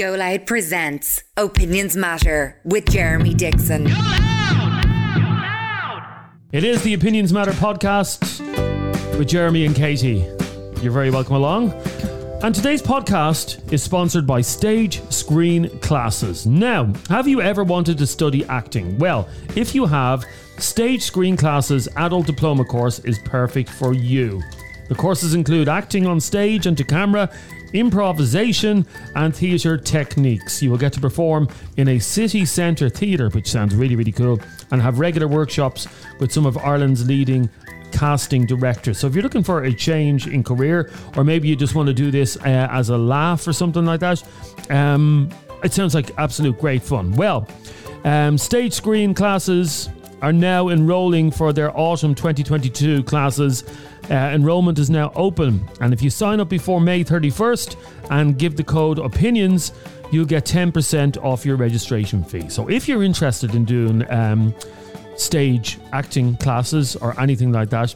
Go Loud presents Opinions Matter with Jeremy Dixon. It is the Opinions Matter podcast with Jeremy and Katie. You're very welcome along. And today's podcast is sponsored by Stage Screen Classes. Now, have you ever wanted to study acting? Well, if you have, Stage Screen Classes Adult Diploma course is perfect for you. The courses include acting on stage and to camera, improvisation, and theatre techniques. You will get to perform in a city centre theatre, which sounds really, really cool, and have regular workshops with some of Ireland's leading casting directors. So if you're looking for a change in career, or maybe you just want to do this uh, as a laugh or something like that, um, it sounds like absolute great fun. Well, um, stage screen classes are now enrolling for their autumn 2022 classes. Uh, enrollment is now open, and if you sign up before May 31st and give the code opinions, you'll get 10% off your registration fee. So if you're interested in doing um, stage acting classes or anything like that,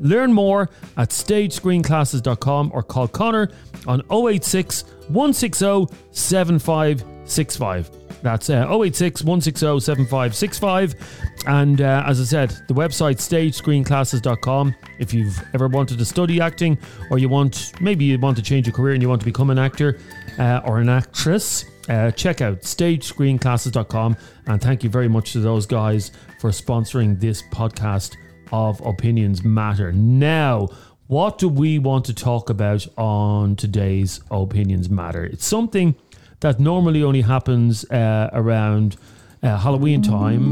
learn more at stagescreenclasses.com or call Connor on 086 160 7565. That's uh, 086 160 7565. And uh, as I said, the website stagescreenclasses.com. If you've ever wanted to study acting or you want, maybe you want to change your career and you want to become an actor uh, or an actress, uh, check out stagescreenclasses.com. And thank you very much to those guys for sponsoring this podcast of Opinions Matter. Now, what do we want to talk about on today's Opinions Matter? It's something that normally only happens uh, around uh, Halloween time.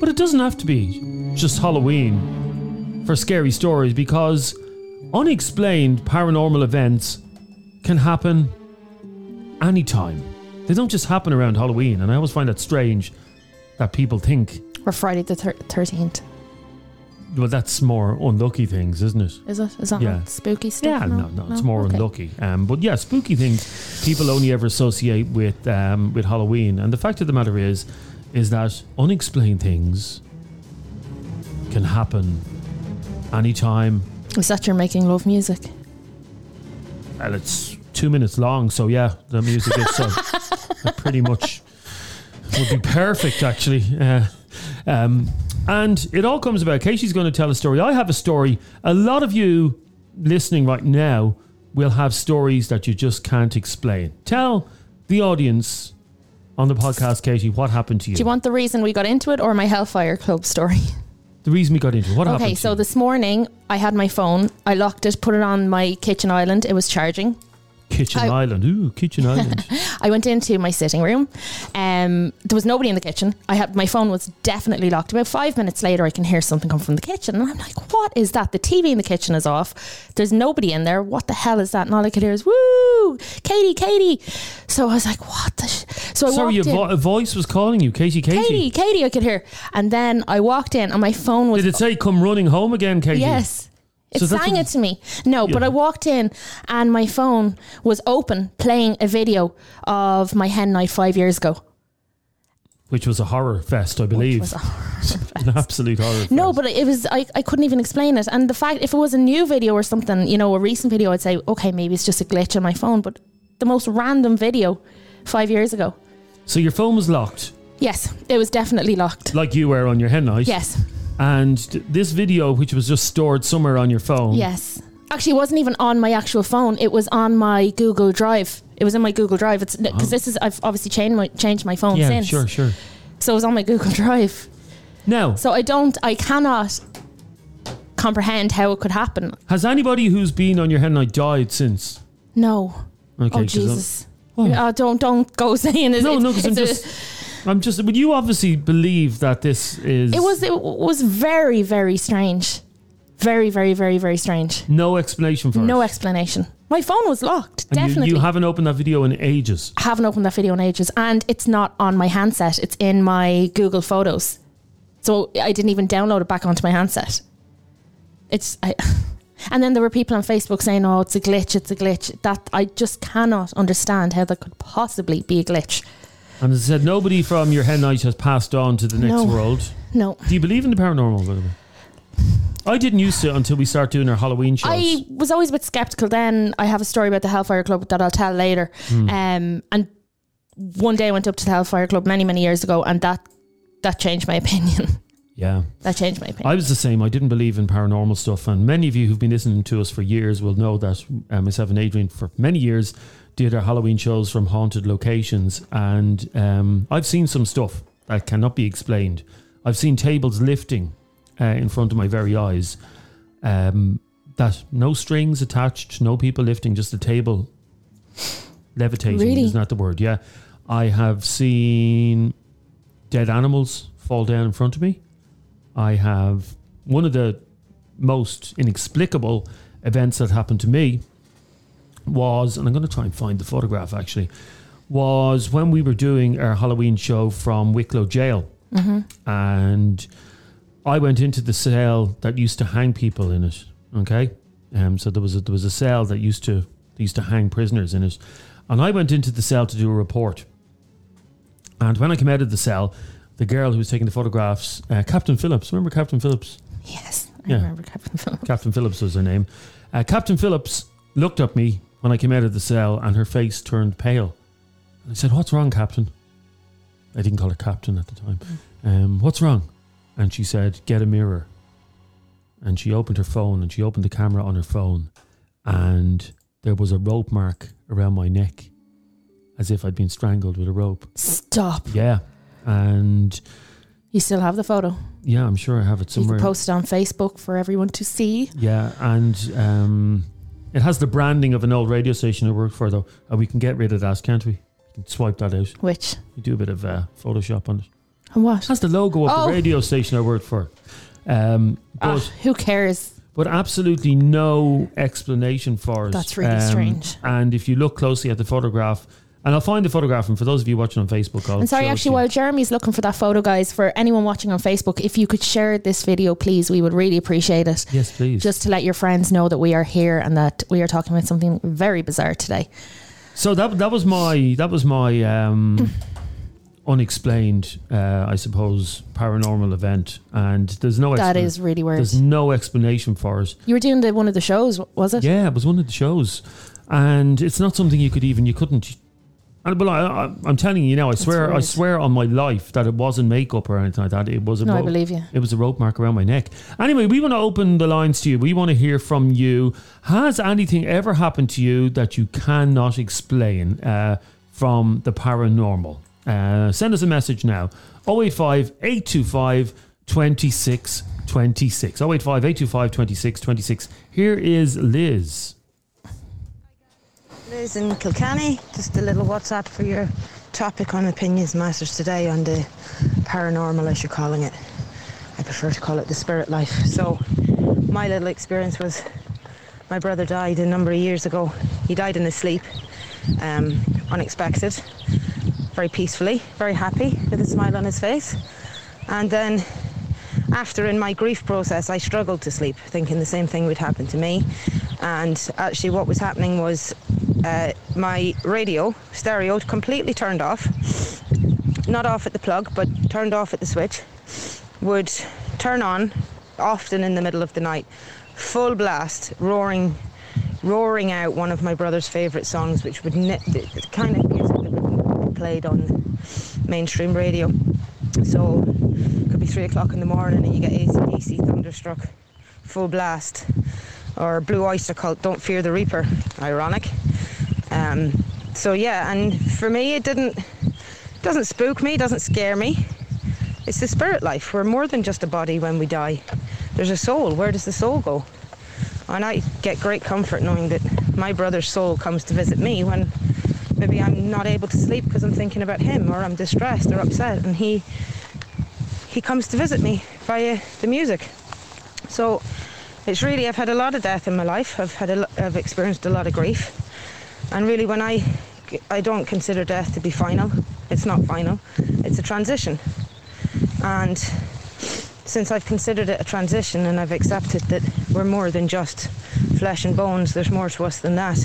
But it doesn't have to be just Halloween for scary stories because unexplained paranormal events can happen anytime. They don't just happen around Halloween, and I always find that strange that people think, Or Friday the thir- 13th. Well, that's more unlucky things, isn't it? Is it? Is that Yeah. spooky stuff? Yeah, no, no, it's more Okay. unlucky. Um, but yeah, spooky things people only ever associate with um, with Halloween. And the fact of the matter is, is that unexplained things can happen anytime. Is that your making love music? And it's two minutes long, so yeah, the music is so pretty much would be perfect actually. Uh, um, and it all comes about Casey's going to tell a story. I have a story. A lot of you listening right now will have stories that you just can't explain. Tell the audience on the podcast, Katie, what happened to you. Do you want the reason we got into it or my Hellfire Club story? the reason we got into it. What happened? Okay, so you? this morning I had my phone. I locked it, put it on my kitchen island. It was charging. Kitchen I- island. Ooh, kitchen island. I went into my sitting room. Um, there was nobody in the kitchen. I had my phone was definitely locked. About five minutes later, I can hear something come from the kitchen, and I'm like, "What is that?" The TV in the kitchen is off. There's nobody in there. What the hell is that? And all I could hear is "Woo, Katie, Katie." So I was like, "What the?" Sh-? So I Sorry, in. vo- a voice was calling you, Katie. Katie. Katie, Katie, I could hear. And then I walked in, and my phone was Did it say come running home again, Katie? Yes. It So sang it to me. No, but I walked in and my phone was open playing a video of my hen night five years ago. Which was a horror fest, I believe. was a An absolute horror fest. No, but it was I, I couldn't even explain it. And the fact if it was a new video or something, you know, a recent video, I'd say, okay, maybe it's just a glitch on my phone. But the most random video five years ago. So your phone was locked, Yes, it was definitely locked. like you were on your hen night. Yes. And this video, which was just stored somewhere on your phone. Yes. Actually, it wasn't even on my actual phone. It was on my Google Drive. It was in my Google Drive. It's because this is I've obviously changed my changed my phone Yeah, since. sure, sure. So it was on my Google Drive. No. So I don't, I cannot comprehend how it could happen. has anybody who's been on your hen night died since? No. Okay, oh 'cause Jesus. Oh. Uh, don't don't go saying it. No, no, because I'm it's a- just, I'm just. Would you obviously believe that this is. It was it was very very strange, very very very very strange. no explanation for No it. explanation. My phone was locked. And you- Definitely. You, haven't opened that video in ages. I haven't opened that video in ages, and it's not on my handset. It's in my Google Photos, so I didn't even download it back onto my handset. It's I, and then there were people on Facebook saying, "Oh, it's a glitch. It's a glitch." That I just cannot understand how that could possibly be a glitch. And as I said, nobody from your hen night has passed on to the next No. world. No, Do you believe in the paranormal, by the way? I didn't used to until we start doing our Halloween shows. I was always a bit skeptical then. I have a story about the Hellfire Club that I'll tell later. Hmm. Um, and one day I went up to the Hellfire Club many, many years ago, and that that changed my opinion. yeah. that changed my opinion. I was the same. I didn't believe in paranormal stuff, and many of you who've been listening to us for years will know that uh, myself and Adrian, for many years, did our Halloween shows from haunted locations, and um, I've seen some stuff that cannot be explained. I've seen tables lifting uh, in front of my very eyes. Um, that no strings attached, no people lifting, just a table levitating. Really? Isn't that the word? Yeah. I have seen dead animals fall down in front of me. I have one of the most inexplicable events that happened to me was, and I'm going to try and find the photograph actually, was when we were doing our Halloween show from Wicklow Jail. And I went into the cell that used to hang people in it. Okay. Um, so there was a, there was a cell that used to used to hang prisoners in it. And I went into the cell to do a report. And when I came out of the cell, the girl who was taking the photographs, uh, Captain Phillips, remember Captain Phillips? yes, I Yeah. remember Captain Phillips. Captain Phillips was her name. Uh, Captain Phillips looked at me when I came out of the cell and her face turned pale. And I said, What's wrong, Captain? I didn't call her Captain at the time. Um, What's wrong? And she said, Get a mirror. And she opened her phone and she opened the camera on her phone. And there was a rope mark around my neck as if I'd been strangled with a rope. Stop. Yeah. And You still have the photo. yeah, I'm sure I have it You somewhere. can post it on Facebook for everyone to see. Yeah, and um, it has the branding of an old radio station I worked for, though. And we can get rid of that, can't we? We can swipe that out. Which You do a bit of uh, Photoshop on it. and what? It has the logo of Oh. the radio station I worked for. Um, Ah, but, who cares? but absolutely no explanation for it. That's really Um, strange. And if you look closely at the photograph, and I'll find the photograph, and for those of you watching on Facebook, I'll And sorry, actually, while Jeremy's looking for that photo, guys, for anyone watching on Facebook, if you could share this video, please, we would really appreciate it. Yes, please. Just to let your friends know that we are here and that we are talking about something very bizarre today. So that that was my that was my um, unexplained, uh, I suppose, paranormal event, and there's no That expla- is really weird. there's no explanation for it. You were doing the, one of the shows, was it? Yeah, it was one of the shows, and it's not something you could even you couldn't. And, well, I, I, I'm telling you now, I swear, I swear on my life that it wasn't makeup or anything like that. It was a No, I rope- believe you. it was a rope mark around my neck. Anyway, we want to open the lines to you. We want to hear from you. Has anything ever happened to you that you cannot explain uh, from the paranormal? Uh, send us a message now 085 825 26 26. 085 825 26 26. Here is Liz. Liz in Kilkenny, just a little WhatsApp for your topic on Opinions Matters today on the paranormal, as you're calling it. I prefer to call it the spirit life. So, my little experience was my brother died a number of years ago. He died in his sleep, um, unexpected, very peacefully, very happy, with a smile on his face. And then after in my grief process, I struggled to sleep, thinking the same thing would happen to me. And actually, what was happening was uh, my radio stereo completely turned off, not off at the plug, but turned off at the switch, would turn on often in the middle of the night, full blast, roaring. Roaring out one of my brother's favourite songs, which would ne- kind of music that would be played on mainstream radio. So it could be three o'clock in the morning and you get ACDC Thunderstruck, full blast, or Blue Oyster Cult, Don't Fear the Reaper. Ironic. Um, so yeah, and for me, it didn't doesn't spook me, doesn't scare me. It's the spirit life. We're more than just a body when we die. There's a soul. Where does the soul go? And I get great comfort knowing that my brother's soul comes to visit me when maybe I'm not able to sleep because I'm thinking about him or I'm distressed or upset and he he comes to visit me via the music. So it's really I've had a lot of death in my life. I've had a, I've experienced a lot of grief. And really when I I don't consider death to be final. It's not final. It's a transition. And since I've considered it a transition and I've accepted that we're more than just flesh and bones, there's more to us than that.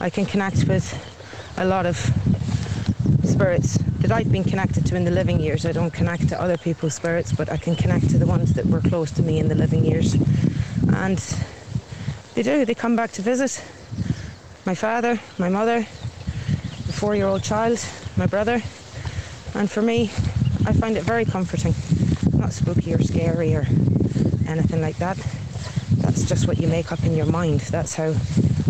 I can connect with a lot of spirits that I've been connected to in the living years. I don't connect to other people's spirits, but I can connect to the ones that were close to me in the living years. And they do, they come back to visit my father, my mother, the four year old child, my brother. And for me, I find it very comforting. Not spooky or scary or anything like that. That's just what you make up in your mind. That's how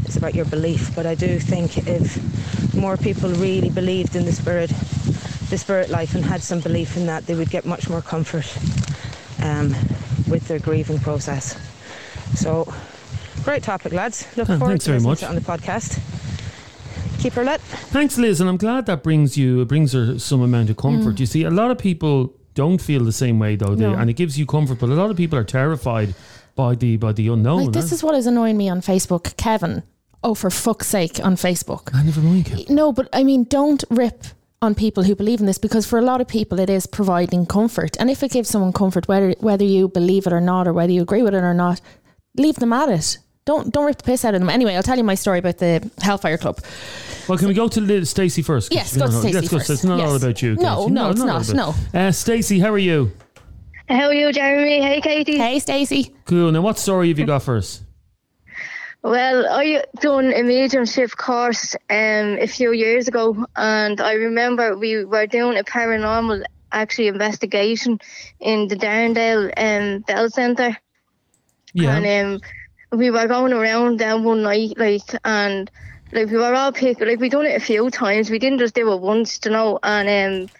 it's about your belief. But I do think if more people really believed in the spirit, the spirit life, and had some belief in that, they would get much more comfort um, with their grieving process. So, great topic, lads. Look Oh, forward to very listening much. to it on the podcast. Keep her lit. Thanks, Liz, and I'm glad that brings you it brings her some amount of comfort. You see, a lot of people don't feel the same way though, they, Mm. No. and it gives you comfort. But a lot of people are terrified by the by the unknown. Like this huh? is what is annoying me on Facebook, Kevin. Oh, for fuck's sake, on Facebook. I never mind. Kev. No, but I mean, don't rip on people who believe in this because for a lot of people it is providing comfort. And if it gives someone comfort, whether whether you believe it or not, or whether you agree with it or not, leave them at it. Don't don't rip the piss out of them. Anyway, I'll tell you my story about the Hellfire Club. Well, can we go to Liz, Stacey first? 'Cause Yes, go to know, Stacey Let's go. first. It's not all about you. No, Casey. no, it's all not, about- Uh, Stacey, how are you? How are you, Jeremy? Hey, Katie. Hey, Stacey. Cool. Now, what story have you got for us? Well, I done a mediumship course um, a few years ago, and I remember we were doing a paranormal actually investigation in the Darndale um, Bell Centre, Yeah. and um, we were going around then one night, like, and like we were all picking, like we done it a few times. We didn't just do it once, you know, and um,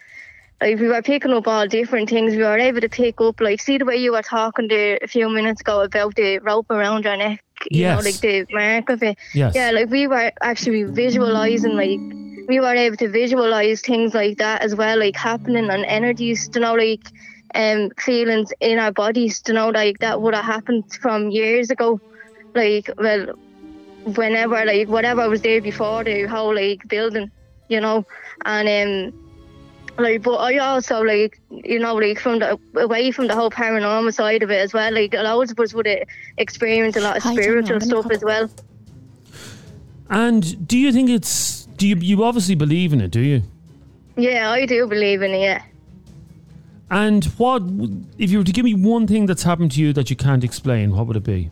like we were picking up all different things. We were able to pick up, like, see the way you were talking there a few minutes ago about the rope around your neck, you Yes. know, like the mark of it. yes. Yeah, like we were actually visualizing, like we were able to visualize things like that as well, like happening and energies, you know, like um feelings in our bodies, you know, like that would have happened from years ago. Like, well, whenever, like whatever was there before the whole like building, you know, and um. Like, but I also like, you know, like from the away from the whole paranormal side of it as well. Like, loads of us would experience a lot of spiritual stuff as well. And do you think it's? Do you you obviously believe in it? Do you? Yeah, I do believe in it. Yeah. And what if you were to give me one thing that's happened to you that you can't explain? What would it be?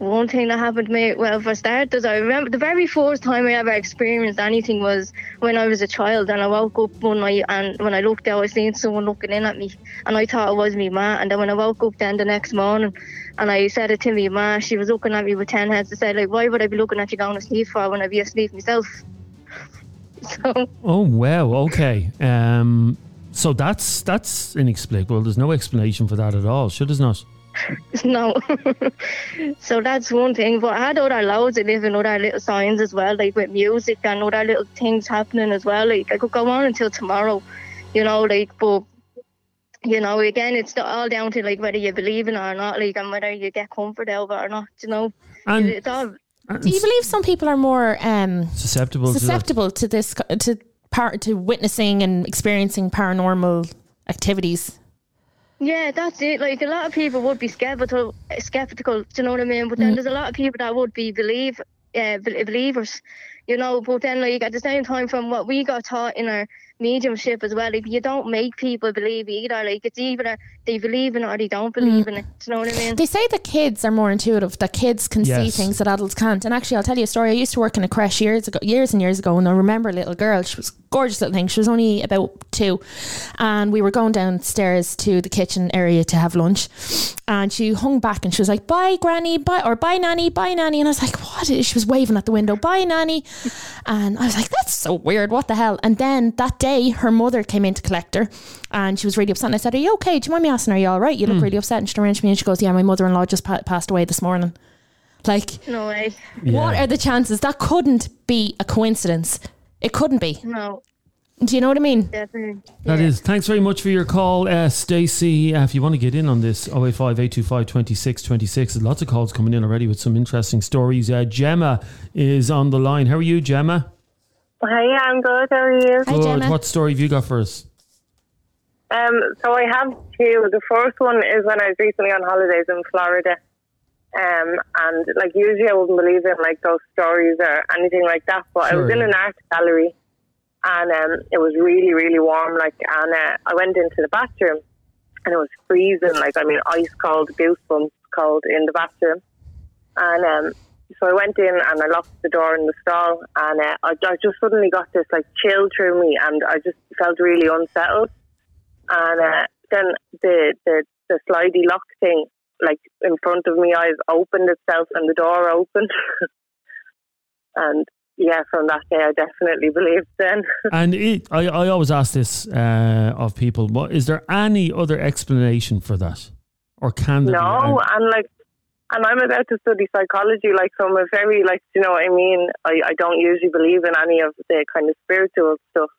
One thing that happened to me, well, for starters, I remember the very first time I ever experienced anything was when I was a child and I woke up one night and when I looked out, I seen someone looking in at me and I thought it was me ma. And then when I woke up then the next morning and I said it to me ma, she was looking at me with 10 heads to say, like, why would I be looking at you going to sleep for when I'd be asleep myself? So, Oh wow. Okay. Um. So that's that's inexplicable. There's no explanation for that at all. Should there's not? no. so that's one thing. But I had other loads of living other little signs as well, like with music and other little things happening as well. Like I could go on until tomorrow, you know, like but you know, again it's all down to like whether you believe in it or not, like and whether you get comfort out of it or not, you know. And, it's all Do you believe some people are more um, susceptible. to susceptible to this to par- to witnessing and experiencing paranormal activities? Yeah, that's it. Like a lot of people would be skeptical, skeptical. Do you know what I mean? But then there's a lot of people that would be believe, uh, believers. You know, but then like at the same time, from what we got taught in our mediumship as well, If you don't make people believe either. Like it's either they believe in it or they don't hmm. believe in it. Do you know what I mean? They say that kids are more intuitive, that kids can see things that adults can't. And actually, I'll tell you a story. I used to work in a creche years ago, years and years ago, and I remember a little girl. She was a gorgeous little thing. She was only about two, and we were going downstairs to the kitchen area to have lunch. And she hung back and she was like, "Bye, Granny, bye," or "Bye, Nanny, bye, Nanny." And I was like, "What?" She was waving at the window, "Bye, Nanny," and I was like, "That's so weird. What the hell?" And then that day, her mother came in to collect her, and she was really upset. And I said, "Are you okay? Do you mind me asking? Are you all right? You look really upset." And she turned around to me and she goes, "Yeah, my mother-in-law just pa- passed away this morning." Like, No way. what Yeah. are the chances? That couldn't be a coincidence. It couldn't be. No, Do you know what I mean? definitely. That yeah. is. Thanks very much for your call, uh, Stacey. Uh, if you want to get in on this, 085 825 2626. There's lots of calls coming in already with some interesting stories. Uh, Gemma is on the line. How are you, Gemma? Hi, I'm good. How are you? Hi, Good. Gemma. What story have you got for us? Um, so I have two. The first one is when I was recently on holidays in Florida. Um, and like usually I wouldn't believe in like those stories or anything like that, but I was Sure, in an art gallery and um, it was really, really warm. Like, and uh, I went into the bathroom and it was freezing. Like, I mean, ice cold, goosebumps cold in the bathroom, and um, so I went in and I locked the door in the stall, and uh, I, I just suddenly got this like chill through me, and I just felt really unsettled. And uh, then the, the the slidey lock thing, like in front of me, eyes opened itself, and the door opened, and yeah, from that day, I definitely believed then. And it, I, I always ask this uh, of people: what, Is there any other explanation for that, or can there? be no, any? and like, and I'm about to study psychology, like, so I'm a very, like, you know what I mean? I, I don't usually believe in any of the kind of spiritual stuff.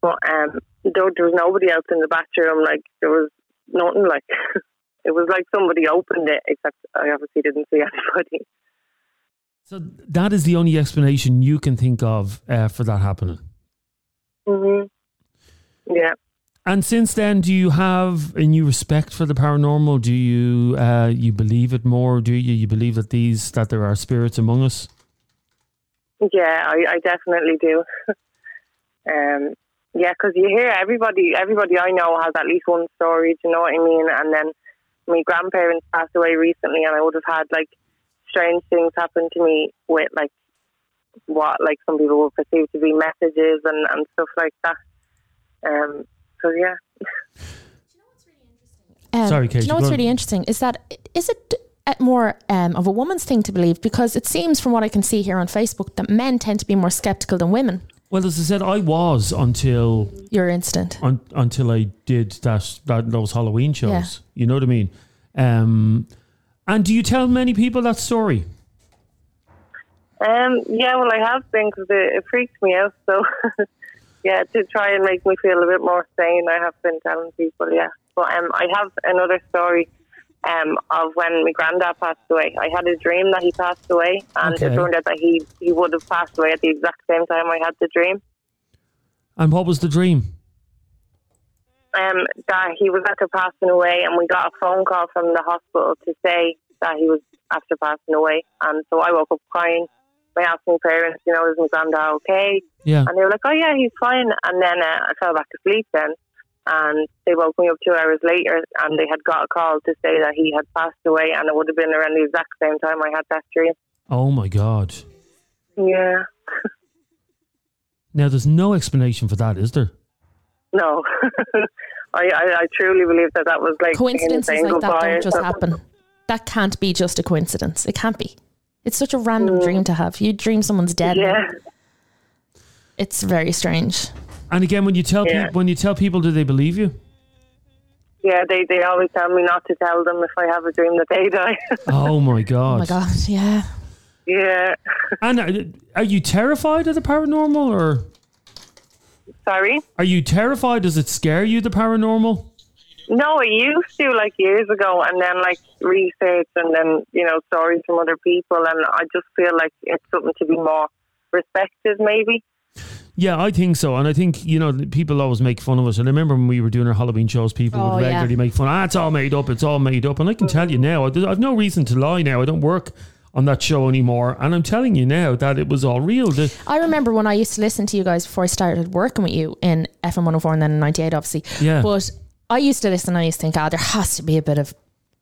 But um, there, there was nobody else in the bathroom, like, there was nothing, like, it was like somebody opened it, except I obviously didn't see anybody. So that is the only explanation you can think of uh, for that happening. hmm Yeah. And since then, do you have a new respect for the paranormal? Do you uh, you believe it more? Do you you believe that these that there are spirits among us? Yeah, I, I definitely do. um, yeah, because you hear everybody, everybody I know has at least one story. Do you know what I mean? And then my grandparents passed away recently, and I would have had like strange things happen to me with like what like some people would perceive to be messages and and stuff like that. Um, so yeah. Um, Sorry, Do you know what's really interesting is that is it more um, of a woman's thing to believe because it seems from what I can see here on Facebook that men tend to be more skeptical than women. Well, as I said, I was until Your instant. un, until I did that, that those Halloween shows. Yeah. You know what I mean? Um, and do you tell many people that story? Um, yeah, well, I have been because it, it freaks me out. So, yeah, to try and make me feel a bit more sane, I have been telling people, yeah. But um, I have another story um, of when my granddad passed away. I had a dream that he passed away, and Okay. it turned out that he, he would have passed away at the exact same time I had the dream. And what was the dream? Um, that he was after passing away, and we got a phone call from the hospital to say that he was after passing away. And so I woke up crying. I asked my parents, you know, is my granddad okay? Yeah. And they were like, oh, yeah, he's fine. And then uh, I fell back asleep then. And they woke me up two hours later and they had got a call to say that he had passed away and it would have been around the exact same time I had that dream. Oh my God. Yeah. Now, there's no explanation for that, is there? No. I, I, I truly believe that that was like Coincidences like that don't just happen. That can't be just a coincidence. It can't be. It's such a random dream to have. You dream someone's dead. Mm. Yeah. It's very strange. And again, when you tell Yeah. people, when you tell people, do they believe you? Yeah, they, they always tell me not to tell them if I have a dream that they die. Oh my God. Oh my god, yeah. yeah. And uh, are you terrified of the paranormal, or Sorry? are you terrified? Does it scare you, the paranormal? No, I used to like years ago, and then like research, and then you know stories from other people, and I just feel like it's something to be more respected, maybe. Yeah, I think so. And I think, you know, people always make fun of us. And I remember when we were doing our Halloween shows, people Oh, would yeah. regularly make fun. Ah, it's all made up. It's all made up. And I can tell you now, I- I've no reason to lie now. I don't work on that show anymore. And I'm telling you now that it was all real. The, I remember when I used to listen to you guys before I started working with you in FM 104 and then in 98, obviously. Yeah. But I used to listen and I used to think, ah, there has to be a bit of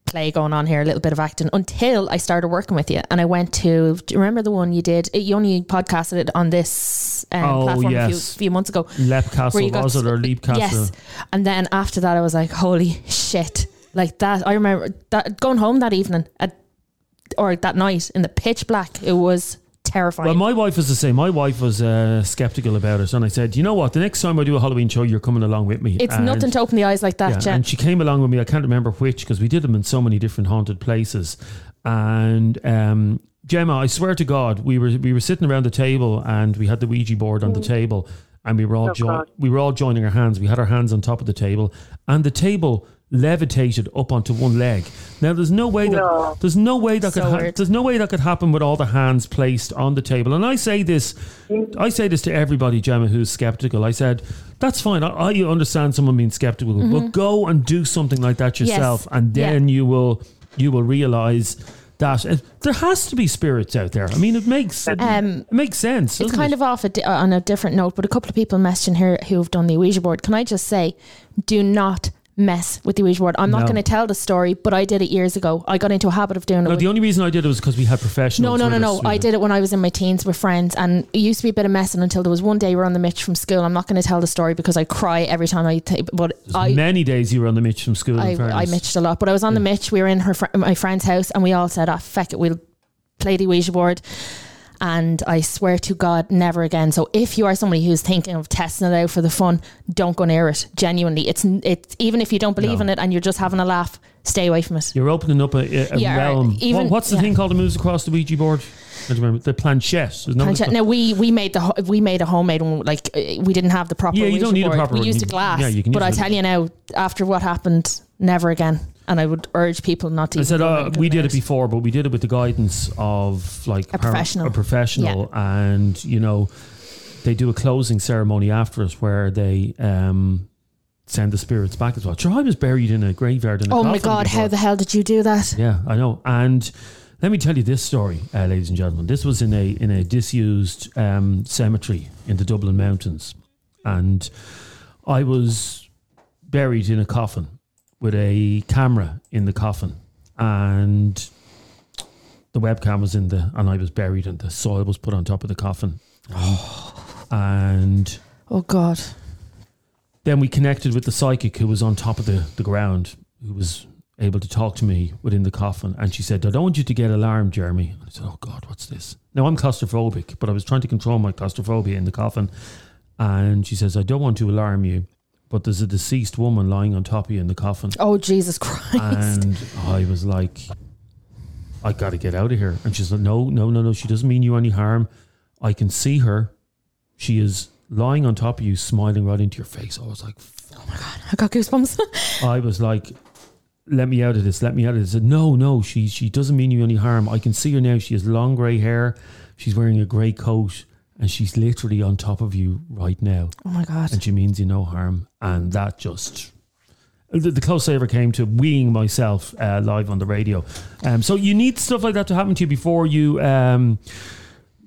play going on here, a little bit of acting until I started working with you. And I went to, do you remember the one you did? You only podcasted it on this um, Oh, platform a few, yes. few months ago. Lep Castle, got was it? Or Leap Castle? Yes. And then after that, I was like, holy shit. Like that, I remember that going home that evening at, or that night in the pitch black, it was terrifying. Well, my wife was the same. My wife was uh, skeptical about it. And I said, you know what? The next time I do a Halloween show, you're coming along with me. it's And- nothing to open the eyes like that, Yeah, Jen. and she came along with me. I can't remember which because we did them in so many different haunted places. And um, Gemma, I swear to God, we were we were sitting around the table and we had the Ouija board on the table, and we were all Oh, jo- we were all joining our hands. We had our hands on top of the table, and the table levitated up onto one leg. Now, there's no way that No. there's no way that So could ha- there's no way that could happen with all the hands placed on the table. And I say this, I say this to everybody, Gemma, who's skeptical. I said, that's fine. I, I understand someone being skeptical, but go and do something like that Mm-hmm. Yes. yourself, and Yeah. then you will you will realize that uh, there has to be spirits out there. I mean, it makes it, Um, it makes sense. It's kind it? of off a di- on a different note, but a couple of people messaging here who have done the Ouija board. Can I just say, do not mess with the Ouija board. I'm not No. going to tell the story, but I did it years ago. I got into a habit of doing it. No, with- the only reason I did it was because we had professionals. no, no, no, with no. I did it when I was in my teens with friends, and it used to be a bit of messing until there was one day we were on the Mitch from school. I'm not going to tell the story because I cry every time I. T- but I, Many days you were on the Mitch from school. in I, I fairness. mitched a lot, but I was on the Mitch. We were in her fr- my friend's house, and we all said, "Ah, feck it, we'll play the Ouija board." And I swear to God, never again. So if you are somebody who's thinking of testing it out for the fun, don't go near it. Genuinely, it's it's even if you don't believe No. in it and you're just having a laugh, stay away from it. You're opening up a, a Yeah, realm. even- What- what's the yeah. thing called that moves across the Ouija board? I remember. The planchette. Isn't that what it's Planchette. Now we we made the we made a homemade one. Like uh, we didn't have the proper. Yeah, you Ouija don't need a proper We used a glass. yeah, you can but I it. tell you now, after what happened, never again. And I would urge people not to. I said, uh, we did it before, but we did it with the guidance of like A professional. a professional, and you know, they do a closing ceremony after us where they um, send the spirits back as well. Sure, I was buried in a graveyard. In a Oh my God! before. How the hell did you do that? Yeah, I know. And let me tell you this story, uh, ladies and gentlemen. This was in a in a disused um, cemetery in the Dublin Mountains, and I was buried in a coffin with a camera in the coffin, and the webcam was in the, and I was buried, and the soil was put on top of the coffin, and Oh God! then we connected with the psychic who was on top of the, the ground, who was able to talk to me within the coffin. And she said, I don't want you to get alarmed, Jeremy. And I said, Oh God, what's this? Now I'm claustrophobic, but I was trying to control my claustrophobia in the coffin. And she says, I don't want to alarm you, but there's a deceased woman lying on top of you in the coffin. Oh Jesus Christ! And I was like, I got to get out of here. And she's like, No, no, no, no. She doesn't mean you any harm. I can see her. She is lying on top of you, smiling right into your face. I was like, Oh my god, I got goosebumps. I was like, let me out of this, let me out of this. Said, no, no, she she doesn't mean you any harm. I can see her now. She has long grey hair. She's wearing a grey coat and she's literally on top of you right now. oh my God! And she means you no harm. And that just the, the closest I ever came to weeing myself uh, live on the radio. Um, so you need stuff like that to happen to you before you um,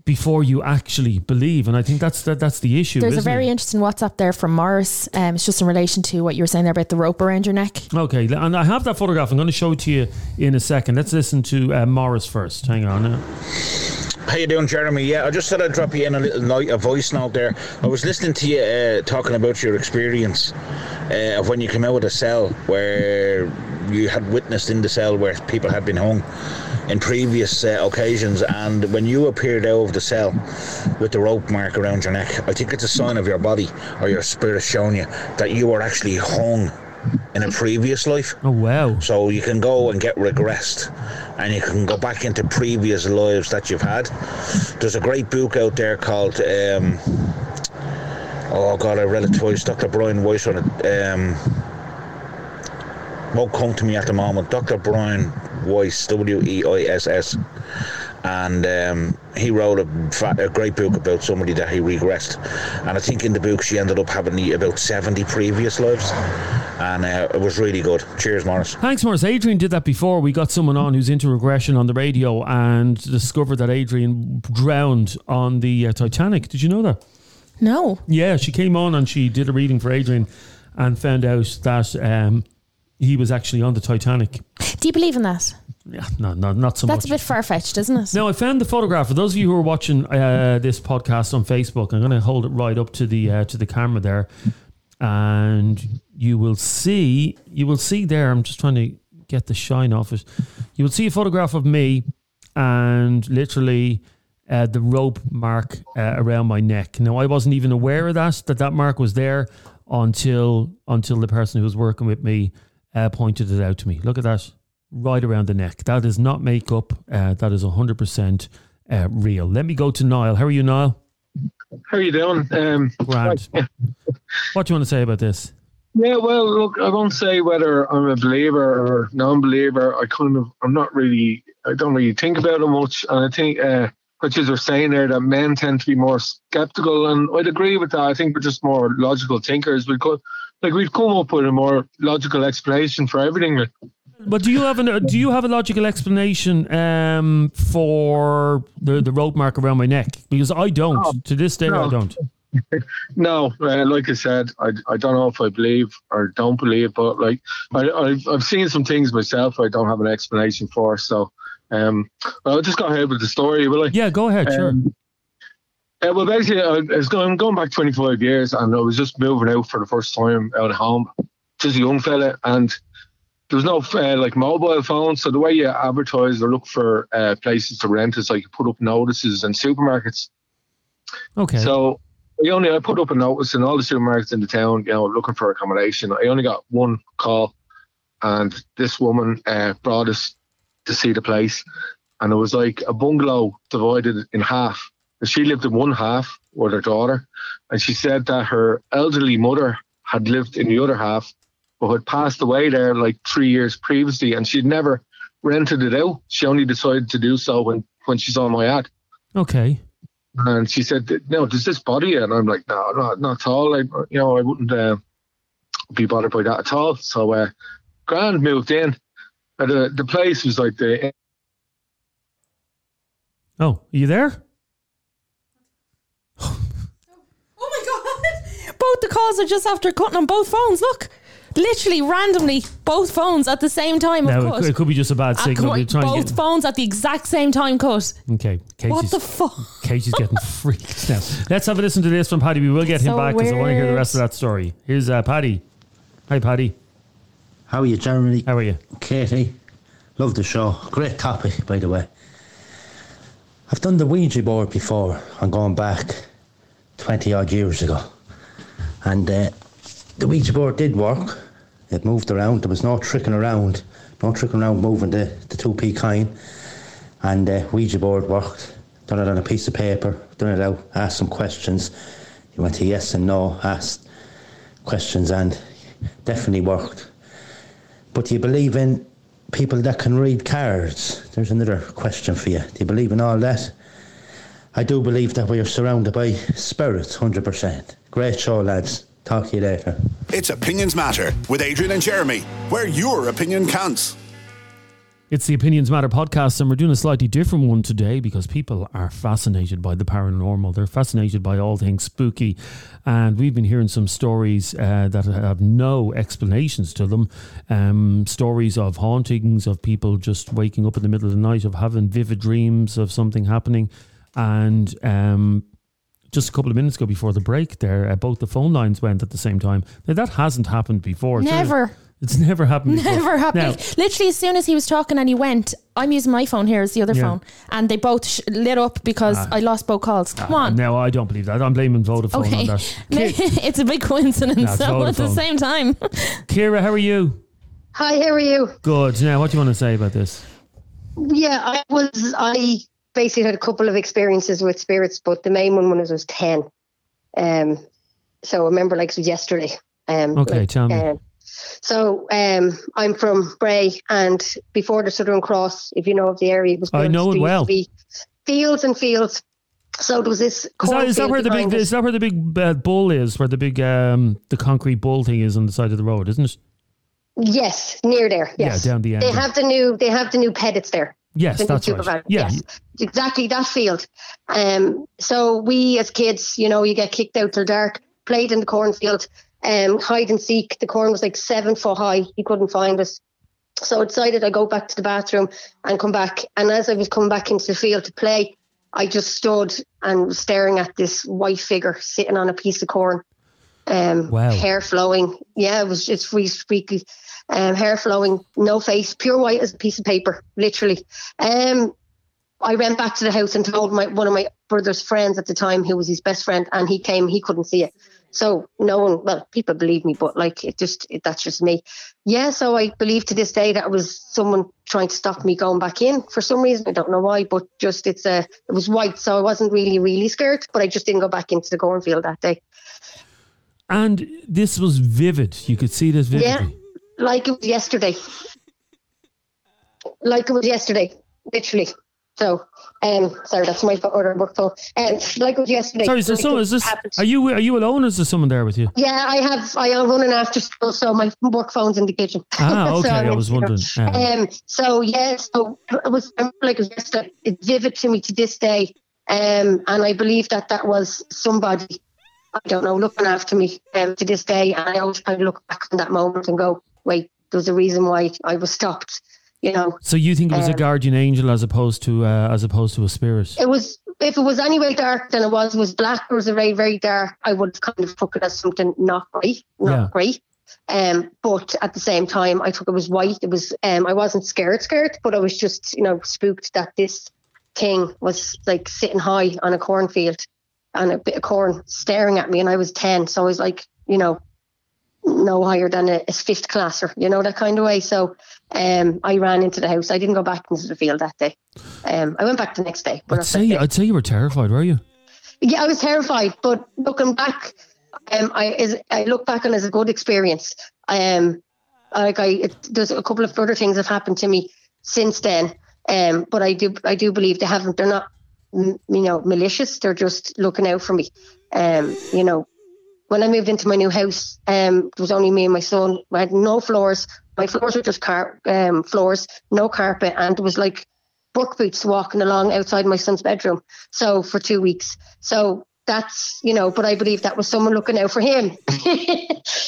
before you actually believe. And I think that's that, that's the issue. There's a very it? interesting WhatsApp there from Morris. Um, it's just in relation to what you were saying there about the rope around your neck. Okay, and I have that photograph. I'm going to show it to you in a second. Let's listen to uh, Morris first. Hang on. uh. How you doing, Jeremy? Yeah, I just thought I'd drop you in a little note, a voice note there. I was listening to you uh, talking about your experience uh, of when you came out of the cell, where you had witnessed in the cell where people had been hung in previous uh, occasions, and when you appeared out of the cell with the rope mark around your neck, I think it's a sign of your body or your spirit showing you that you were actually hung in a previous life. Oh wow! So you can go and get regressed and you can go back into previous lives that you've had. There's a great book out there called um, Oh god, I read it twice. Dr. Brian Weiss on it. Um, won't come to me at the moment. Dr. Brian Weiss, W E I S S, and um, he wrote a, a great book about somebody that he regressed. And I think in the book she ended up having about 70 previous lives, and uh, it was really good. Cheers, Morris. Thanks, Morris. Adrian did that before. We got someone on who's into regression on the radio and discovered that Adrian drowned on the uh, Titanic. Did you know that? No. Yeah, she came on and she did a reading for Adrian and found out that um, he was actually on the Titanic. Do you believe in that? Yeah, no, no not so That's much. a bit far fetched, isn't it? Now I found the photograph. For those of you who are watching uh, this podcast on Facebook, I'm going to hold it right up to the uh, to the camera there, and you will see you will see there. I'm just trying to get the shine off it. You will see a photograph of me and literally uh, the rope mark uh, around my neck. Now I wasn't even aware of that that that mark was there until until the person who was working with me uh, pointed it out to me. Look at that right around the neck. That is not makeup. Uh, that is 100% uh, real. Let me go to Niall. How are you, Niall? How are you doing? Um, Grand. What do you want to say about this? yeah, well, look, I won't say whether I'm a believer or non-believer. I kind of, I'm not really, I don't really think about it much, and I think uh, what you were saying there that men tend to be more skeptical, and I'd agree with that. I think we're just more logical thinkers. We could, like, we'd come up with a more logical explanation for everything. But do you have an do you have a logical explanation um, for the the rope mark around my neck? Because I don't. No. to this day, I don't. No, uh, like I said, I, I don't know if I believe or don't believe, but like I, I've, I've seen some things myself I don't have an explanation for. So, um, well, I'll just go ahead with the story, will I? Yeah, go ahead. Sure. Um, uh, well, basically, I was going, going back 25 years and I was just moving out for the first time out of home, just a young fella. And there was no uh, like mobile phones. So the way you advertise or look for uh, places to rent is like you put up notices in supermarkets. Okay. So I only I put up a notice in all the supermarkets in the town, you know, looking for accommodation. I only got one call, and this woman uh, brought us to see the place, and it was like a bungalow divided in half. She lived in one half with her daughter, and she said that her elderly mother had lived in the other half, but had passed away there like three years previously, and she'd never rented it out. She only decided to do so when when she saw my ad. okay. And she said, "No, does this bother you?" And I'm like, "No, not not at all. I, you know, I wouldn't uh, be bothered by that at all." So, uh, Grand moved in. And the the place was like the Oh, are you there? Oh my god! Both the calls are just after cutting on both phones. Look, literally randomly, both phones at the same time. Of No, cut. it, it could be just a bad signal. come We're trying both to get. phones at the exact same time cut. Okay, What the fuck? Katie's getting freaked now. Let's have a listen to this from Paddy. We will get him So back because I want to hear the rest of that story. Here's uh, Paddy. Hi, Paddy. How are you, Jeremy? How are you? Katie? Love the show. Great topic, by the way. I've done the Ouija board before. I'm going back 20 odd years ago. And uh, the Ouija board did work. It moved around. There was no tricking around. No tricking around moving the, the 2p coin. And uh, Ouija board worked. Done it on a piece of paper. Done it out. Asked some questions. You went to yes and no. Asked questions and definitely worked. But do you believe in people that can read cards? There's another question for you. Do you believe in all that? I do believe that we are surrounded by spirits, 100%. Great show, lads. Talk to you later. It's Opinions Matter with Adrian and Jeremy, where your opinion counts. It's the Opinions Matter podcast, and we're doing a slightly different one today because people are fascinated by the paranormal. They're fascinated by all things spooky, and we've been hearing some stories uh, that have no explanations to them. Um, stories of hauntings, of people just waking up in the middle of the night, of having vivid dreams of something happening, and um, just a couple of minutes ago before the break, there uh, both the phone lines went at the same time. Now that hasn't happened before. It's really- Never. It's never happened. before. Never happened. Now, Literally, as soon as he was talking and he went, I'm using my phone here as the other Yeah. phone, and they both sh- lit up because I lost both calls. Come on. No, I don't believe that. I'm blaming Vodafone on Okay, that. It's a big coincidence. Nah, it's at the same time, Kira, how are you? Hi, how are you? Good. Now, what do you want to say about this? Yeah, I was. I basically had a couple of experiences with spirits, but the main one when I was ten. Um, so I remember like it was yesterday. Um, Okay, like, tell me. um, so um, I'm from Bray, and before the Southern Cross, if you know of the area, it was I know it there used to well. Fields and fields. So there was this. Is that, is that where the big us. is that where the big uh, bull is? Where the big um the concrete bull thing is on the side of the road, isn't it? Yes, near there. Yeah, down the end, They have the new. They have the new pedits there. Yes, that's right. Yeah, Yes, exactly that field. Um, so we as kids, you know, you get kicked out till dark, played in the cornfield, um, hide and seek. The corn was like seven foot high. He couldn't find us. So I decided I go back to the bathroom and come back. And as I was coming back into the field to play, I just stood and was staring at this white figure sitting on a piece of corn. Um, Wow. hair flowing. Yeah, it was just really freaky. Um, hair flowing, no face, pure white as a piece of paper, literally. Um, I went back to the house and told my one of my brother's friends at the time, who was his best friend, and he came. He couldn't see it, so no one. Well, people believe me, but like it just it, that's just me. Yeah, so I believe to this day that it was someone trying to stop me going back in for some reason. I don't know why, but just it's a it was white, so I wasn't really really scared, but I just didn't go back into the cornfield that day. and this was vivid. You could see this vividly. Yeah, like it was yesterday. Like it was yesterday, literally. So, um, sorry, that's my other work phone. Um, like it was yesterday. Sorry, so is there Like someone? Is this? happened. Are you are you alone? Or is there someone there with you? Yeah, I have. I am running after school, so my work phone's in the kitchen. Ah, So okay. I'm I was wondering. Um, Um, so yeah, so it was I remember like it was. It's vivid to me to this day. Um, and I believe that that was somebody I don't know, looking after me um, to this day. And I always kind of look back on that moment and go, wait, there's a reason why I was stopped. You know, So you think it was a Um, guardian angel as opposed to uh, as opposed to a spirit? it was if it was any way dark than it was was black or was it very very dark i would have kind of took it as something not great not Yeah. great um but at the same time i took it was white it was um i wasn't scared scared but i was just you know spooked that this thing was like sitting high on a cornfield and a bit of corn staring at me and i was 10 so i was like you know no higher than a, a fifth classer you know that kind of way so um i ran into the house i didn't go back into the field that day um i went back the next day but I'd say. I'd say you were terrified, were you? Yeah, I was terrified, but looking back, um, I is I look back on it as a good experience. Um, like I, it, there's a couple of other things have happened to me since then. Um, but I do, I do believe they haven't. They're not, you know, malicious. They're just looking out for me. Um, you know, when I moved into my new house, um, it was only me and my son. I had no floors. My floors were just car um, floors, no carpet, and it was like work boots walking along outside my son's bedroom. So for two weeks. So that's you know, but I believe that was someone looking out for him.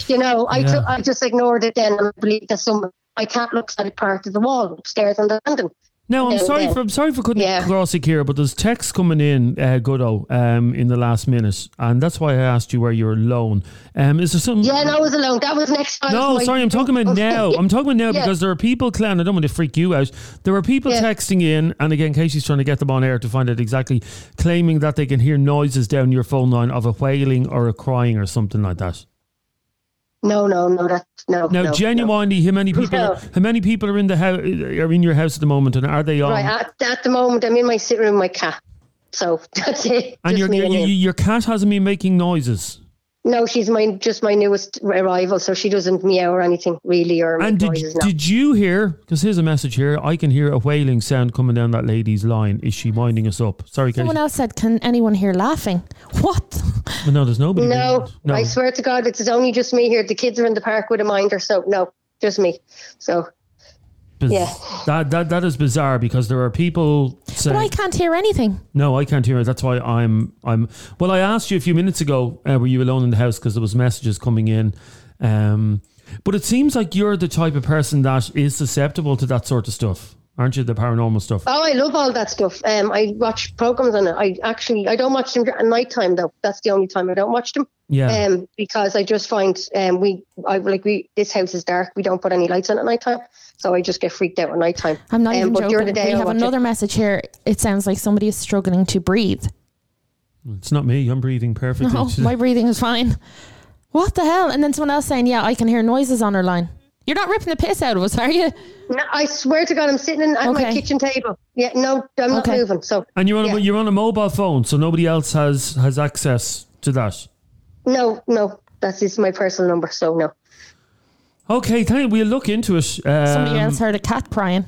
you know, I Yeah. I just ignored it then and I believe that someone can't look at a part of the wall upstairs on the landing. No, I'm sorry for I'm sorry for cutting Yeah. across it here, but there's texts coming in, uh, Goodo, um, in the last minute, and that's why I asked you where you're alone. Um, is there something? Yeah, no, I was alone. That was next time. No, sorry, I'm talking about now. I'm talking about now Yeah. because there are people, Clan, I don't want to freak you out. There are people Yeah. texting in, and again, Casey's trying to get them on air to find out exactly, claiming that they can hear noises down your phone line of a wailing or a crying or something like that. No, no, no, that no. Now, no, genuinely, how many people? No. Are, how many people are in the house? Are in your house at the moment, and are they no. on? Right at, at the moment, I'm in my sitting room with my cat. So that's it. and Just your your, your cat hasn't been making noises. No, she's my just my newest arrival, so she doesn't meow or anything really, or And make did, noises. No. did you hear? Because here's a message here. I can hear a wailing sound coming down that lady's line. Is she winding us up? Sorry, Casey. Someone else said, "Can anyone hear laughing?" What? Well, no, there's nobody. No, no. I swear to God, it's only just me here. The kids are in the park with a minder, so no, just me. So Biz- yeah. That, that that is bizarre because there are people saying But I can't hear anything. no, I can't hear it. That's why I'm I'm. Well, I asked you a few minutes ago. Uh, were you alone in the house? Because there was messages coming in. Um, but it seems like you're the type of person that is susceptible to that sort of stuff, aren't you? The paranormal stuff. Oh, I love all that stuff. Um, I watch programs on it. I actually I don't watch them at night time though. That's the only time I don't watch them. Yeah. Um, because I just find um we I like we this house is dark. We don't put any lights on at night time, so I just get freaked out at night time. I'm not um, even but joking. during the day, we I have another it. message here. It sounds like somebody is struggling to breathe. It's not me. I'm breathing perfectly. No, my breathing is fine. What the hell? And then someone else saying, "Yeah, I can hear noises on her line." You're not ripping the piss out of us, are you? No, I swear to God, I'm sitting in, at my kitchen table. Yeah, no, I'm not moving. So and you're on yeah. a, you're on a mobile phone, so nobody else has has access to that. no, no, that's my personal number. So no. Okay, thank you. We'll look into it. Somebody Um, else heard a cat crying.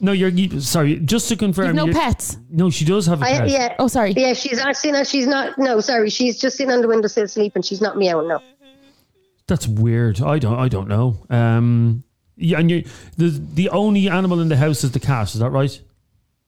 No, you're you, sorry. Just to confirm, You've no you're- pets. No, she does have a I, pet. yeah. Oh, sorry. Yeah, she's actually she's not. No, sorry, she's just sitting on the windowsill sleeping. She's not meowing. No. That's weird. I don't. I don't know. Um, yeah, and you the the only animal in the house is the cat. Is that right?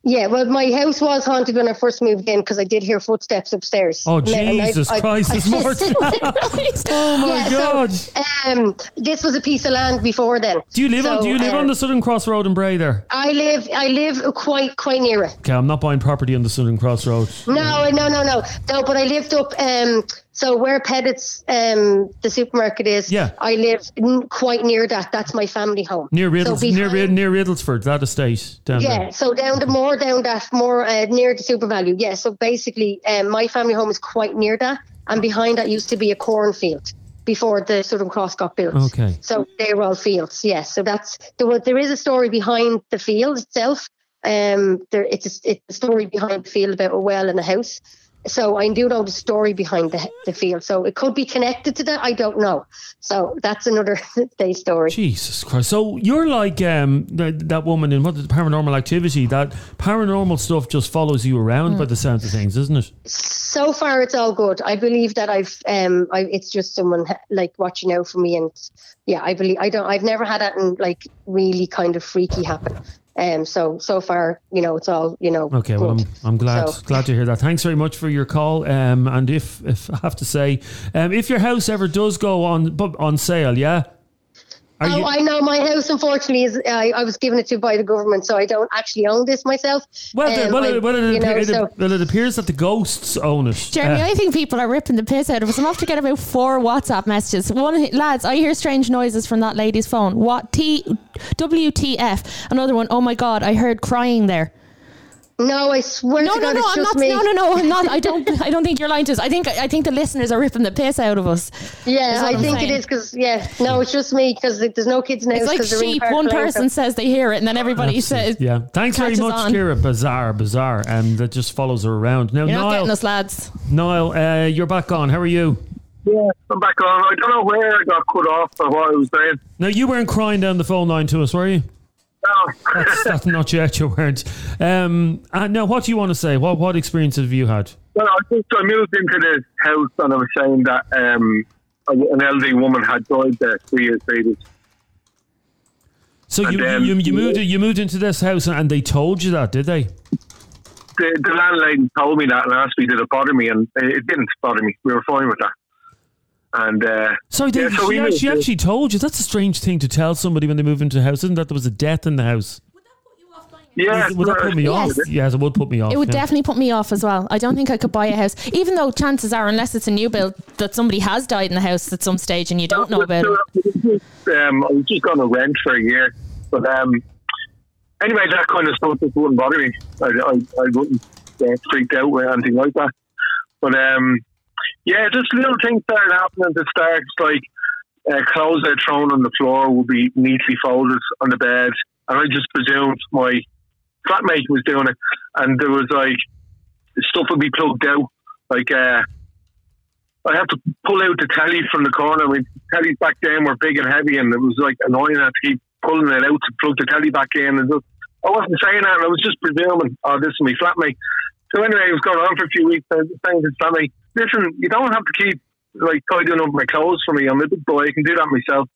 Yeah, well, my house was haunted when I first moved in because I did hear footsteps upstairs. Oh I- Jesus I- Christ! I- It's more. oh my Yeah, God! So, um, this was a piece of land before then. do you live on? Do you live uh, on the Southern Cross Road in Bray? There. I live. I live quite quite near it. Okay, I'm not buying property on the Southern Cross Road. No, no, no, no, no. But I lived up. Um, so where Pettit's, um, the supermarket is. Yeah. I live n- quite near that. That's my family home. Near Riddles, near behind- Rid- near Riddlesford, that estate down Yeah, there. so down the more down that more uh, near the SuperValu. Yeah, so basically, um, my family home is quite near that, and behind that used to be a cornfield before the Southern Cross got built. Okay. So they were all fields. Yes, so that's there. Was, there is a story behind the field itself. Um, there it's a, it's a story behind the field about a well and a house. So I do know the story behind the the field. So it could be connected to that. I don't know. So that's another day story. Jesus Christ! So you're like um that, that woman in what the paranormal activity. That paranormal stuff just follows you around Hmm. by the sounds of things, isn't it? so far it's all good. I believe that I've um I, it's just someone like watching out for me and yeah I believe I don't I've never had that and like really kind of freaky happen. Um, so so far, you know, it's all you know. Okay, well, I'm. I'm glad So- glad to hear that. Thanks very much for your call. Um, and if if I have to say, um, if your house ever does go on on sale, yeah, are oh, you? I know my house. Unfortunately, is I, I was given it to by the government, so I don't actually own this myself. well, the, Um, well, I- it, well, it, you know, it, so- well, it appears that the ghosts own it. Jeremy, Uh, I think people are ripping the piss out of us. I'm off to get about four WhatsApp messages. One, lads, I hear strange noises from that lady's phone. What T, WTF? Another one. Oh my god, I heard crying there. No, I swear No, to no, God, no, it's I'm not. me. No, no, no, I'm not. I don't. I don't think you're lying to us. I think. I think the listeners are ripping the piss out of us. Yeah, I I'm think saying. it is because yeah, no, it's just me because there's no kids in the It's house. like 'cause they're in sheep. One person so- says they hear it, and then everybody says, yeah, thanks very much, on. Kira. Bizarre, bizarre, and that just follows her around. Now, "You're not Niall, getting us, lads." Niall, uh, you're back on. How are you? Yeah, I'm back on. I don't know where I got cut off or what I was saying. Now, you weren't crying down the phone line to us, were you? No. That's, that's not your You weren't. Um, and now, what do you want to say? What what experience have you had? Well, I just I moved into this house and I was saying that um, an elderly woman had died there three years previous. So And you, then- you you moved you moved into this house and they told you that, did they? The, the landlady told me that and asked me did it bother me, and it didn't bother me. We were fine with that. And uh, Sorry, they, yeah, so she, we actually, she actually told you. That's a strange thing to tell somebody when they move into a house, isn't that? There was a death in the house. Yeah, Would that put me off? Yes. Yes, it would put me off. It would yeah. definitely put me off as well. I don't think I could buy a house, even though chances are, unless it's a new build, that somebody has died in the house at some stage and you don't know about it. Um, I was just going to rent for a year, but um, anyway, that kind of stuff just wouldn't bother me. I, I, I wouldn't get freaked out with anything like that. But um, yeah, just little things started happening at the start. Like uh, clothes that are thrown on the floor will be neatly folded on the bed, and I just presumed my flatmate was doing it, and there was like stuff would be plugged out, like. Uh, I have to pull out the telly from the corner. I mean, tellies back then were big and heavy, and it was like annoying. To keep pulling it out to plug the telly back in. And just, I wasn't saying that, I was just presuming, oh, this is my flatmate. So anyway, it was going on for a few weeks. I was saying to flatmate, listen, you don't have to keep like tidying up my clothes for me. I'm a big boy. I can do that myself.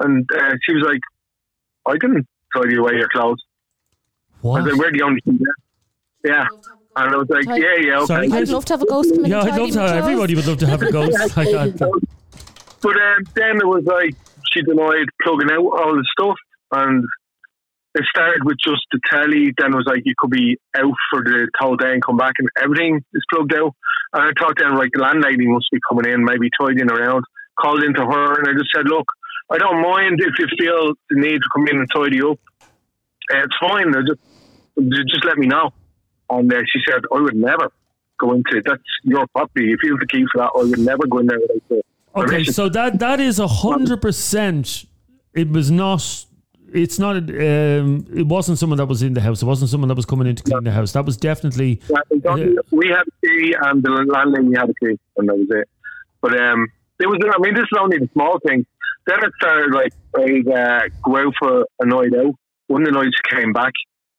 And uh, she was like, I didn't tidy away your clothes. What? I said, we're the only two there. Yeah. And I was like, yeah, yeah, okay. Sorry, I'd love to have a ghost come in Yeah, I'd love to. my clothes. Everybody would love to have a ghost like that. But um, then it was like she denied plugging out all the stuff, and it started with just the telly. Then it was like you could be out for the whole day and come back, and everything is plugged out. And I thought then like the landlady must be coming in, maybe tidying around. Called into her, and I just said, "Look, I don't mind if you feel the need to come in and tidy up. Uh, it's fine. Just just let me know." And uh, she said, "I would never." Go into it. That's your property. If you have the key for that, I would never go in there without Okay, permission. so that that is a hundred percent. It was not. It's not. Um, it wasn't someone that was in the house. It wasn't someone that was coming in to clean the house. That was definitely. Yeah, we we had a key and the landlady had a key, and that was it. But um, it was. I mean, this is only the small thing. Then it started like I uh, go out for a night out. One of the nights came back,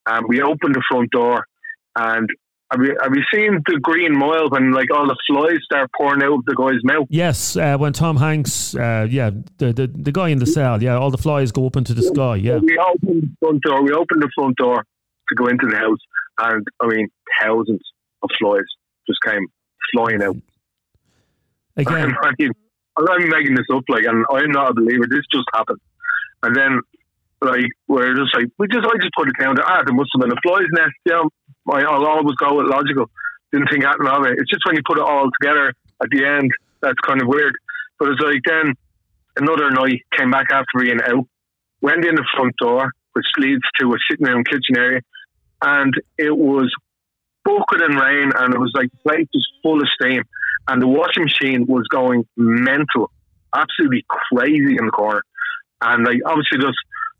and we opened the front door, and have you, have you seen the green mile when like all the flies start pouring out of the guy's mouth? Yes, uh, when Tom Hanks, uh, yeah, the, the the guy in the cell, yeah, all the flies go up into the sky, yeah. We opened the front door. We opened the front door to go into the house, and I mean, thousands of flies just came flying out. Again, I mean, I'm making this up, like, and I'm not a believer. This just happened, and then, like, we're just like, we just, I just put it down to, ah, there must have been a fly's nest. Yeah, I, I'll always go with logical. Didn't think anything of it. It's just when you put it all together at the end, that's kind of weird. But it's like then another night came back after being out, went in the front door, which leads to a sitting room kitchen area, and it was bucketing rain, and it was like the place was full of steam, and the washing machine was going mental, absolutely crazy in the corner, and like obviously just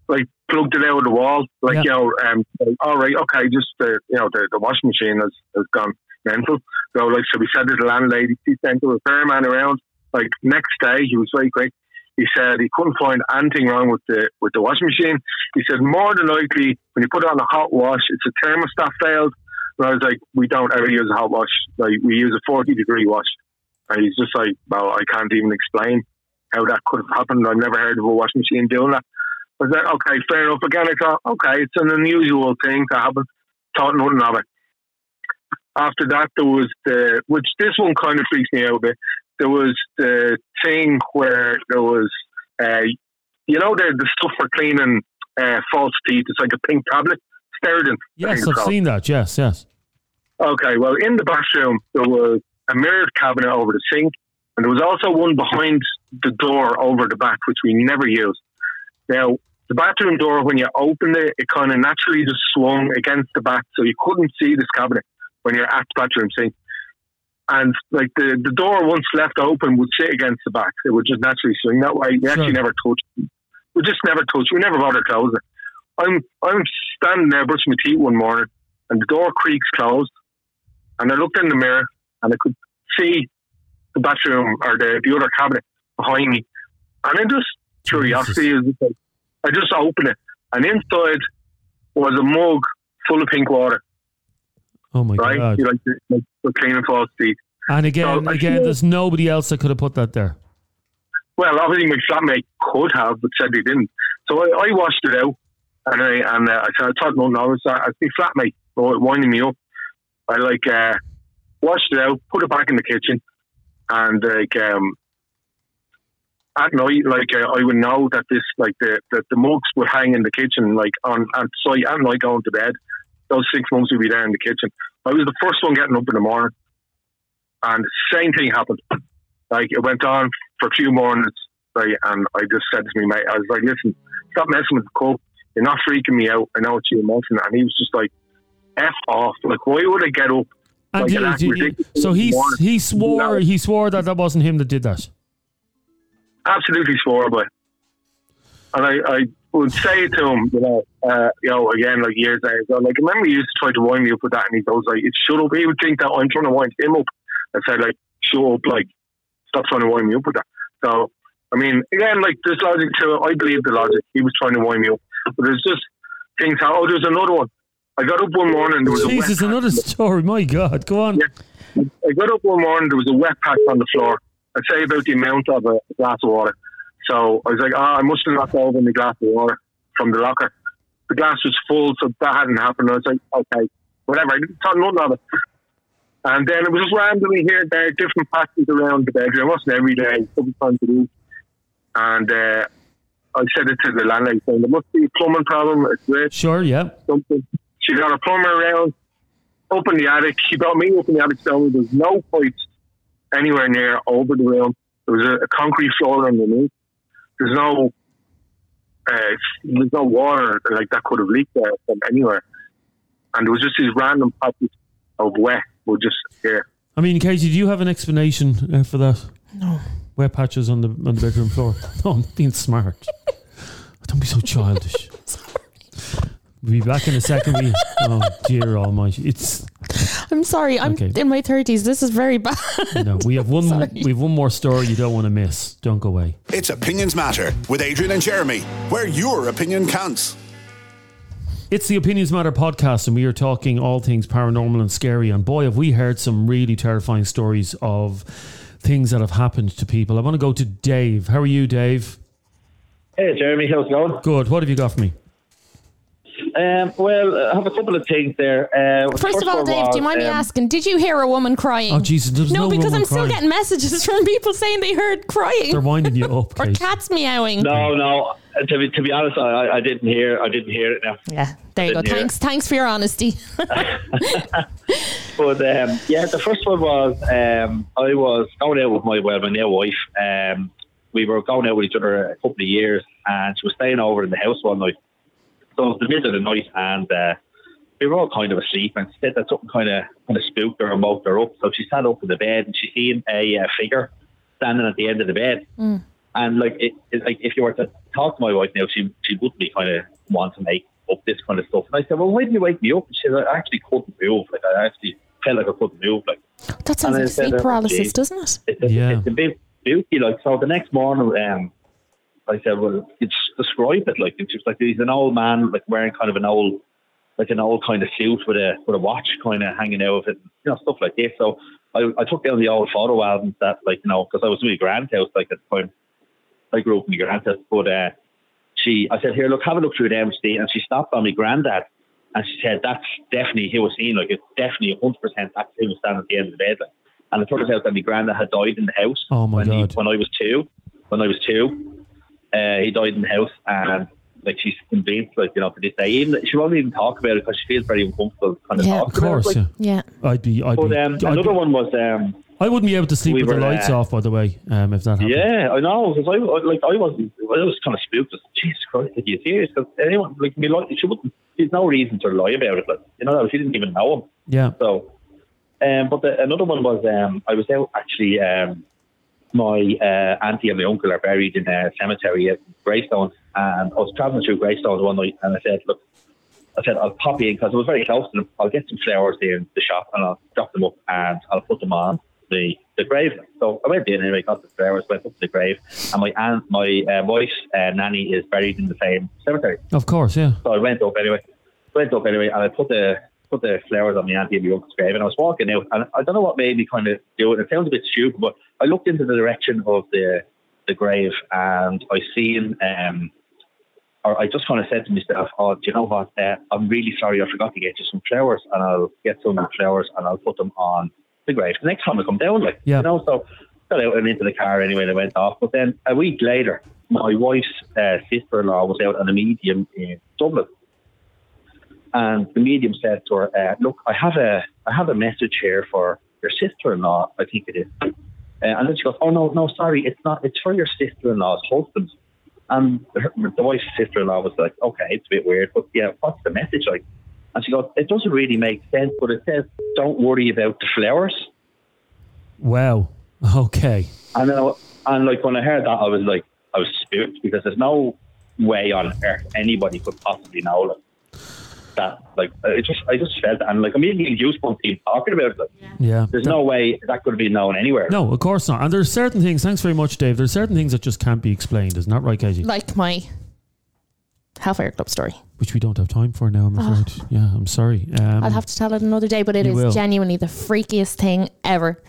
like plugged it out of the wall, like you know, um, like, all right, okay, just the you know the, the washing machine has, has gone mental. So like, so we said to the landlady, she sent a repairman around. Like next day, he was very quick. He said he couldn't find anything wrong with the with the washing machine. He said more than likely when you put it on a hot wash, it's a thermostat failed. And I was like, we don't ever use a hot wash. Like we use a forty degree wash. And he's just like, well, I can't even explain how that could have happened. I've never heard of a washing machine doing that. Was like, okay, fair enough. Again, I thought, okay, it's an unusual thing to happen. Thought nothing of it. After that, there was the, which this one kind of freaks me out a bit. There was the thing where there was, uh, you know, the, the stuff for cleaning uh, false teeth. It's like a pink tablet. Steradent. I Yes, I've called. seen that. Yes, yes. Okay, well, in the bathroom, there was a mirrored cabinet over the sink, and there was also one behind the door over the back, which we never used. Now, the bathroom door, when you opened it, it kind of naturally just swung against the back, so you couldn't see this cabinet when you're at the bathroom sink. And like the, the door, once left open, would sit against the back. It would just naturally swing that way. We actually never touched it. We just never touched it. We never bothered closing it. I'm, I'm standing there brushing my teeth one morning, and the door creaks closed. And I looked in the mirror and I could see the bathroom or the, the other cabinet behind me. And I just, curiosity is like, I just opened it. And inside was a mug full of pink water, Oh my right? god! You like, like for cleaning false teeth. And again, So again, feel- there's nobody else that could have put that there. Well, obviously my flatmate could have, but said he didn't. So I, I washed it out, and I and uh, I said I thought no, no, it's, uh, it's my flatmate oh, winding me up. I like uh, washed it out, put it back in the kitchen, and like um, at night, like uh, I would know that this like the, the the mugs would hang in the kitchen, like on at site at night going to bed. Those six months would be there in the kitchen. I was the first one getting up in the morning, and same thing happened. Like it went on for a few mornings, right? And I just said to me, mate, I was like, listen, stop messing with the cup. You're not freaking me out. I know it's you messing. And he was just like, f off. Like, why would I get up? And like, and act so he he swore he swore that that wasn't him that did that. Absolutely swore by. And I, I would say to him, you know, uh, you know, again, like years ago, like, remember you used to try to wind me up with that, and he goes like, "It shut up." He would think that I'm trying to wind him up. I said, like, shut up, like, stop trying to wind me up with that. So, I mean, again, like, there's logic to it. I believe the logic. He was trying to wind me up, but there's just things. How, oh, there's another one. I got up one morning. There was a wet Jesus, another story. My God, go on. I got up one morning, there was a wet patch on the floor. I'd say about the amount of a glass of water. So I was like, oh, I must have knocked over my glass of water from the locker. The glass was full, so that hadn't happened. I was like, okay, whatever. I didn't thought nothing of it. And then it was just randomly here and there, different patches around the bedroom. It wasn't every day, a couple times a week. And uh, I said it to the landlady, saying, there must be a plumbing problem. It's great Sure, yeah. something. She got a plumber around, up in the attic. She got me up in the attic telling me there's no pipes anywhere near over the room. There was a, a concrete floor underneath. There's no uh, there's no water like that could have leaked there from anywhere. And there was just these random patches of wet were just here. I mean, Katie, do you have an explanation uh, for that? No. Wet patches on the on the bedroom floor. No, I'm being smart. Don't be so childish. We'll be back in a second. We, oh dear Almighty! It's I'm sorry. I'm Okay. in my 30s. This is very bad. no. We have one. Sorry. we have one more story you don't want to miss. Don't go away. It's Opinions Matter with Adrian and Jeremy, where your opinion counts. It's the Opinions Matter podcast, and we are talking all things paranormal and scary. And boy, have we heard some really terrifying stories of things that have happened to people. I want to go to Dave. How are you, Dave? Hey, Jeremy, how's it going? Good. What have you got for me? Um, well, I have a couple of things there. Uh, First of all, one Dave, do you was, mind me um, asking? Did you hear a woman crying? Oh, Jesus, there's no because woman I'm still getting messages from people saying they heard crying They're winding you up, or cats meowing. No, no. uh, To be, to be honest, I, I didn't hear. I didn't hear it now. Yeah, there you go. Didn't hear Thanks, thanks for your honesty. But um, yeah, the first one was um, I was going out with my well, my new wife. Um, we were going out with each other a couple of years, and she was staying over in the house one night. So the middle of the night, and uh, we were all kind of asleep. And she said that something kind of kind of spooked her and woke her up. So she sat up in the bed, and she seen a uh, figure standing at the end of the bed. And like, it, it, like if you were to talk to my wife now, she she wouldn't be kind of want to make up this kind of stuff. And I said, well, why didn't you wake me up? And she said, I actually couldn't move. Like I actually felt like I couldn't move. Like that sounds And like said, sleep oh, paralysis, geez. doesn't it? it's a, Yeah. it's a bit spooky. Like so, the next morning, um, I said, well, it's describe it. Like it's just like he's an old man, like wearing kind of an old, like an old kind of suit with a with a watch kind of hanging out of it, you know, stuff like this. So I, I took down the old photo albums that, like, you know, because I was in my grand's house, like at the time. I grew up in my grand's house, but uh, she, I said, here, look, have a look through them, Steve. And she stopped on my granddad. And she said, that's definitely he was seen. Like, it's definitely 100% that's he was standing at the end of the bed. Like. And it turns out that my granddad had died in the house. Oh, my when he- God. when I was two. When I was two, uh, he died in the house. And, like, she's convinced, like, you know, to this day, even she won't even talk about it because she feels very uncomfortable kind of Yeah. talking Of course, about it. yeah. Like, Yeah. I'd be. I'd But be, um, I'd another be- one was um, I wouldn't be able to sleep we with the lights uh, off. By the way, um, if that happened. yeah, I know because I I- like I wasn't I was kind of spooked. Just, Jesus Christ, are you serious? Because anyone like me, like she wouldn't. There's no reason to lie about it. Like you know, she didn't even know him. Yeah. So, um, but the, another one was um, I was out actually. Um, my uh, auntie and my uncle are buried in a cemetery at Greystone, and I was travelling through Greystone one night, and I said, "Look, I said I'll pop in because it was very close to them. I'll get some flowers there in the shop, and I'll drop them up, and I'll put them on the the grave." So I went in anyway, got the flowers, went up to the grave, and my aunt, my uh, wife's uh, nanny is buried in the same cemetery. Of course, yeah. So I went up anyway. Went up anyway, and I put the put the flowers on my auntie and my uncle's grave, and I was walking out, and I don't know what made me kind of do it. It sounds a bit stupid, but I looked into the direction of the the grave, and I seen, um, or I just kind of said to myself, "Oh, do you know what? Uh, I'm really sorry, I forgot to get you some flowers, and I'll get some flowers, and I'll put them on the grave the next time I come down." Like, Yeah. you know, so got out and into the car anyway. They went off, but then a week later, my wife's uh, sister-in-law was out on a medium in Dublin, and the medium said to her, uh, "Look, I have a I have a message here for your sister-in-law. I think it is." Uh, and then she goes, "Oh no, no, sorry, it's not. It's for your sister-in-law's husband." And her, the wife's sister-in-law was like, "Okay, it's a bit weird, but yeah, what's the message like?" And she goes, "It doesn't really make sense, but it says don't worry about the flowers." Wow. Okay. And then, I- and like when I heard that, I was like, I was spooked because there's no way on earth anybody could possibly know like, that. Like, it just, I just felt, and like I'm even getting goosebumps even talking about it. Like, Yeah. there's no way that could have been known anywhere. No, of course not. And there's certain things. Thanks very much, Dave. There's certain things that just can't be explained. Isn't that right, Katie? Like my Hellfire Club story. Which we don't have time for now. I'm Oh. afraid. Yeah, I'm sorry. Um, I'll have to tell it another day, but it is will. genuinely the freakiest thing ever.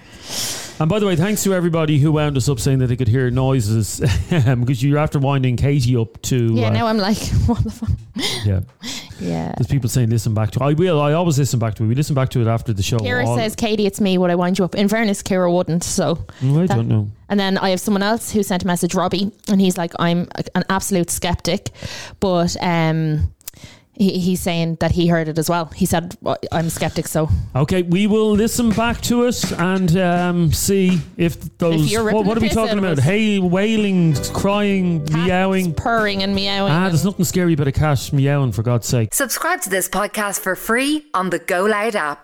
And by the way, thanks to everybody who wound us up saying that they could hear noises because you're after winding Katie up to. Yeah, uh, now I'm like, what the fuck? yeah. Yeah. There's people saying listen back to. I will. I always listen back to it. We listen back to it after the show. Kira All- says, Katie, it's me. Would I wind you up? In fairness, Kira wouldn't. So No, I that- don't know. And then I have someone else who sent a message, Robbie, and he's like, I'm an absolute skeptic, but um, he, he's saying that he heard it as well. He said, "Well, I'm a skeptic, so Okay, we will listen back to it and um, see if those. you're what, what are we talking about? Hey, wailing, crying, meowing. purring and meowing. Ah, and- there's nothing scary about a cat meowing, for God's sake. Subscribe to this podcast for free on the Go Loud app.